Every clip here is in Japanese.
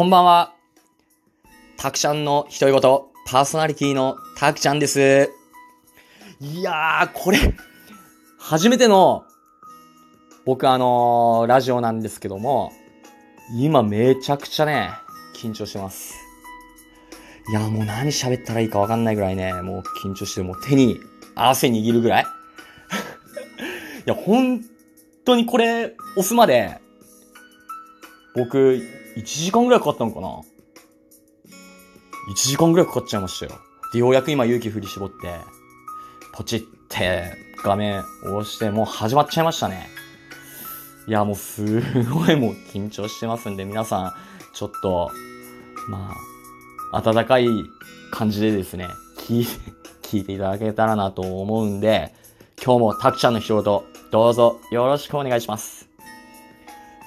こんばんは。たくちゃんの独り言、パーソナリティのたくちゃんです。いやー、これ、初めての、僕あのーラジオなんですけども、今めちゃくちゃね、緊張してます。いやーもう何喋ったらいいかわかんないぐらいね、もう緊張して、もう手に汗握るぐらい いや、本当にこれ、押すまで、僕、1時間ぐらいかかったのかな ?1 時間ぐらいかかっちゃいましたよ。で、ようやく今勇気振り絞って、ポチって画面を押して、もう始まっちゃいましたね。いや、もうすごいもう緊張してますんで、皆さん、ちょっと、まあ、温かい感じでですね、聞いて、聞いていただけたらなと思うんで、今日もたくちゃんの一言、どうぞよろしくお願いします。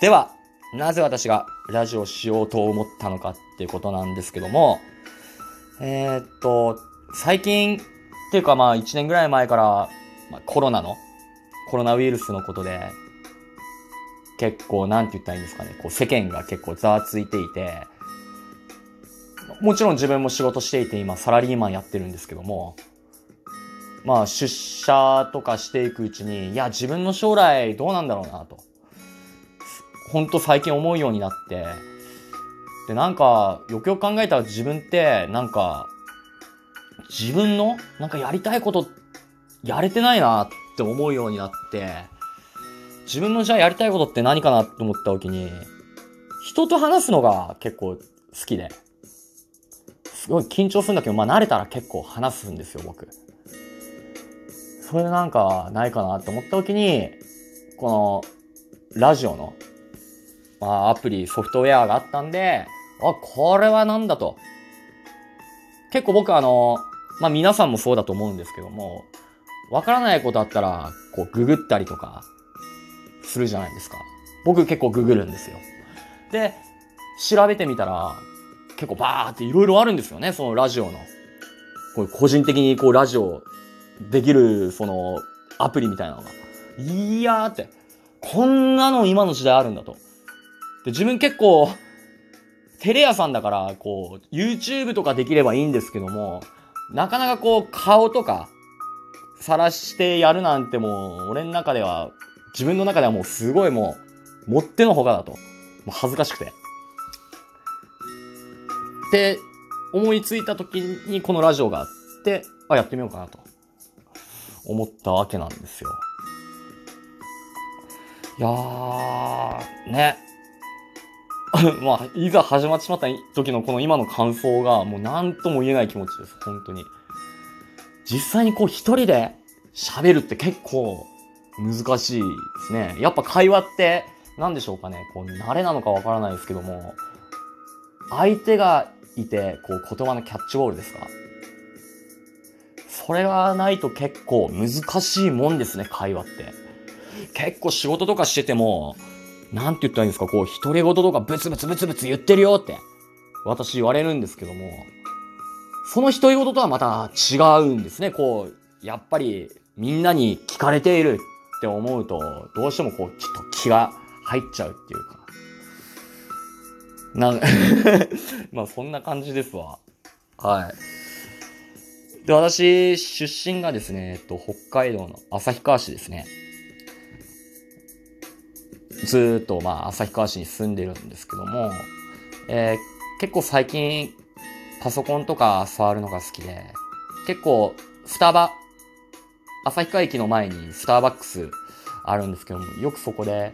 では、なぜ私がラジオしようと思ったのかっていうことなんですけども、えーっと、最近っていうかまあ1年ぐらい前から、まあ、コロナの、コロナウイルスのことで、結構なんて言ったらいいんですかね、こう世間が結構ざわついていて、もちろん自分も仕事していて今サラリーマンやってるんですけども、まあ出社とかしていくうちに、いや自分の将来どうなんだろうなと。ほんと最近思うようになって、で、なんか、よくよく考えたら自分って、なんか、自分の、なんかやりたいこと、やれてないなって思うようになって、自分のじゃあやりたいことって何かなって思った時に、人と話すのが結構好きで、すごい緊張するんだけど、まあ慣れたら結構話すんですよ、僕。それでなんかないかなって思った時に、この、ラジオの、まあ、アプリ、ソフトウェアがあったんで、あ、これはなんだと。結構僕あの、まあ皆さんもそうだと思うんですけども、わからないことあったら、こう、ググったりとか、するじゃないですか。僕結構ググるんですよ。で、調べてみたら、結構バーっていろいろあるんですよね、そのラジオの。こう個人的にこうラジオできる、その、アプリみたいなのが。いやーって、こんなの今の時代あるんだと。で、自分結構、テレ屋さんだから、こう、YouTube とかできればいいんですけども、なかなかこう、顔とか、晒してやるなんてもう、俺の中では、自分の中ではもうすごいもう、もってのほかだと。もう恥ずかしくて。って、思いついた時にこのラジオがあって、あ、やってみようかなと。思ったわけなんですよ。いやー、ね。まあ、いざ始まってしまった時のこの今の感想がもう何とも言えない気持ちです。本当に。実際にこう一人で喋るって結構難しいですね。やっぱ会話って何でしょうかね。こう慣れなのかわからないですけども、相手がいて、こう言葉のキャッチボールですかそれがないと結構難しいもんですね、会話って。結構仕事とかしてても、なんて言ったらいいんですか、こう、独り言とかブツブツブツブツ言ってるよって、私言われるんですけども、その独り言とはまた違うんですね。こう、やっぱりみんなに聞かれているって思うと、どうしてもこう、ちょっと気が入っちゃうっていうか。な、まあそんな感じですわ。はい。で、私、出身がですね、えっと、北海道の旭川市ですね。ずっと、まあ、旭川市に住んでるんですけども、えー結構最近、パソコンとか触るのが好きで、結構、スタバ、旭川駅の前にスターバックスあるんですけども、よくそこで、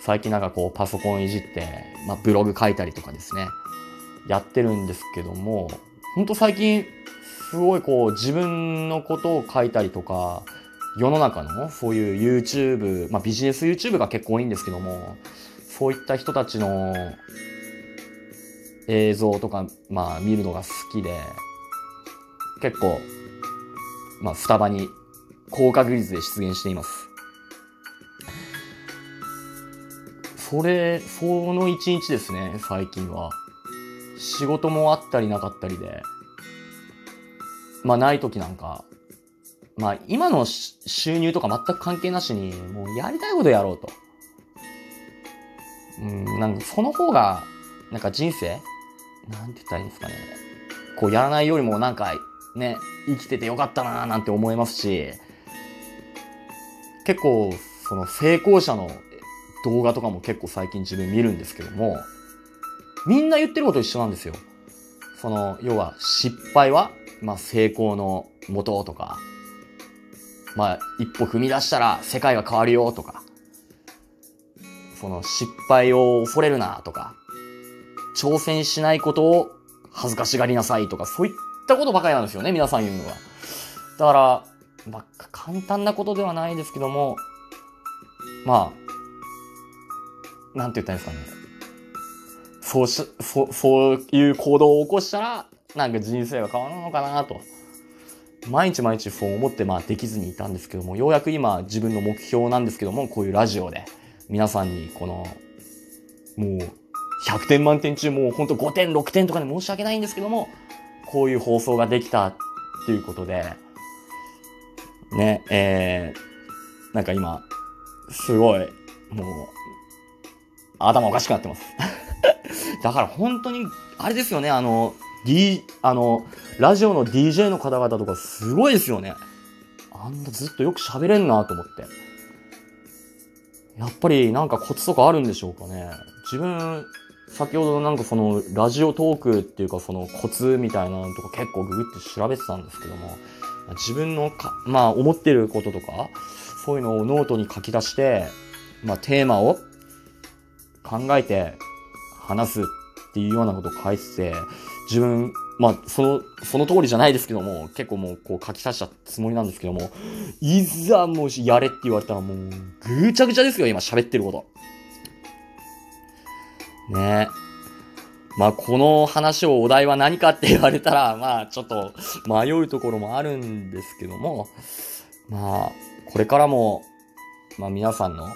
最近なんかこう、パソコンいじって、まあ、ブログ書いたりとかですね、やってるんですけども、ほんと最近、すごいこう、自分のことを書いたりとか、世の中のそういう YouTube、まあビジネス YouTube が結構多いんですけども、そういった人たちの映像とか、まあ見るのが好きで、結構、まあスタバに高確率で出現しています。それ、その一日ですね、最近は。仕事もあったりなかったりで、まあない時なんか、まあ今の収入とか全く関係なしに、もうやりたいことやろうと。うん、なんかその方がなんか人生なんて言ったらいいんですかね。こうやらないよりもなんかね、生きててよかったなーなんて思いますし、結構その成功者の動画とかも結構最近自分見るんですけども、みんな言ってること一緒なんですよ。その、要は失敗は、まあ成功の元とか、まあ一歩踏み出したら世界が変わるよとか、その失敗を恐れるなとか、挑戦しないことを恥ずかしがりなさいとか、そういったことばかりなんですよね、皆さん言うのは。だから、まあ、簡単なことではないですけども、まあ、なんて言ったらいいんですかね。そうし、そう、そういう行動を起こしたら、なんか人生が変わるのかなと。毎日毎日そう思ってまあできずにいたんですけども、ようやく今自分の目標なんですけども、こういうラジオで皆さんにこの、もう100点満点中もうほんと5点、6点とかで申し訳ないんですけども、こういう放送ができたっていうことで、ね、えー、なんか今、すごい、もう、頭おかしくなってますだから本当に、あれですよね、あの、D、あの、ラジオの DJ の方々とかすごいですよね。あんなずっとよく喋れんなと思って。やっぱりなんかコツとかあるんでしょうかね。自分、先ほどなんかそのラジオトークっていうかそのコツみたいなのとか結構ググって調べてたんですけども、自分のか、まあ思ってることとか、そういうのをノートに書き出して、まあテーマを考えて話すっていうようなことを書いてて、自分、まあ、その、その通りじゃないですけども、結構もう、こう書き足したつもりなんですけども、いざもしやれって言われたらもう、ぐちゃぐちゃですよ、今喋ってること。ねえまあ、この話をお題は何かって言われたら、まあ、ちょっと迷うところもあるんですけども、まあ、これからも、まあ皆さんの、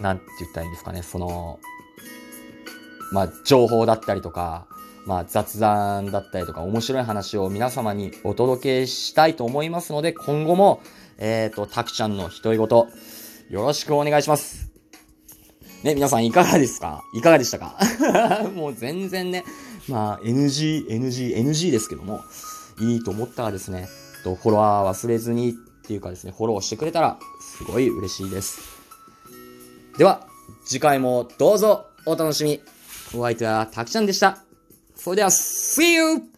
なんて言ったらいいんですかね、その、まあ、情報だったりとか、まあ、雑談だったりとか、面白い話を皆様にお届けしたいと思いますので、今後も、えっ、ー、と、たくちゃんの独り言、よろしくお願いします。ね、皆さんいかがですか？いかがでしたか？もう全然ね、まあ、NG、NG、NG ですけども、いいと思ったらですね、とフォロワー忘れずにっていうかですね、フォローしてくれたら、すごい嬉しいです。では、次回もどうぞお楽しみ。お相手はたくちゃんでした。それでは、See you!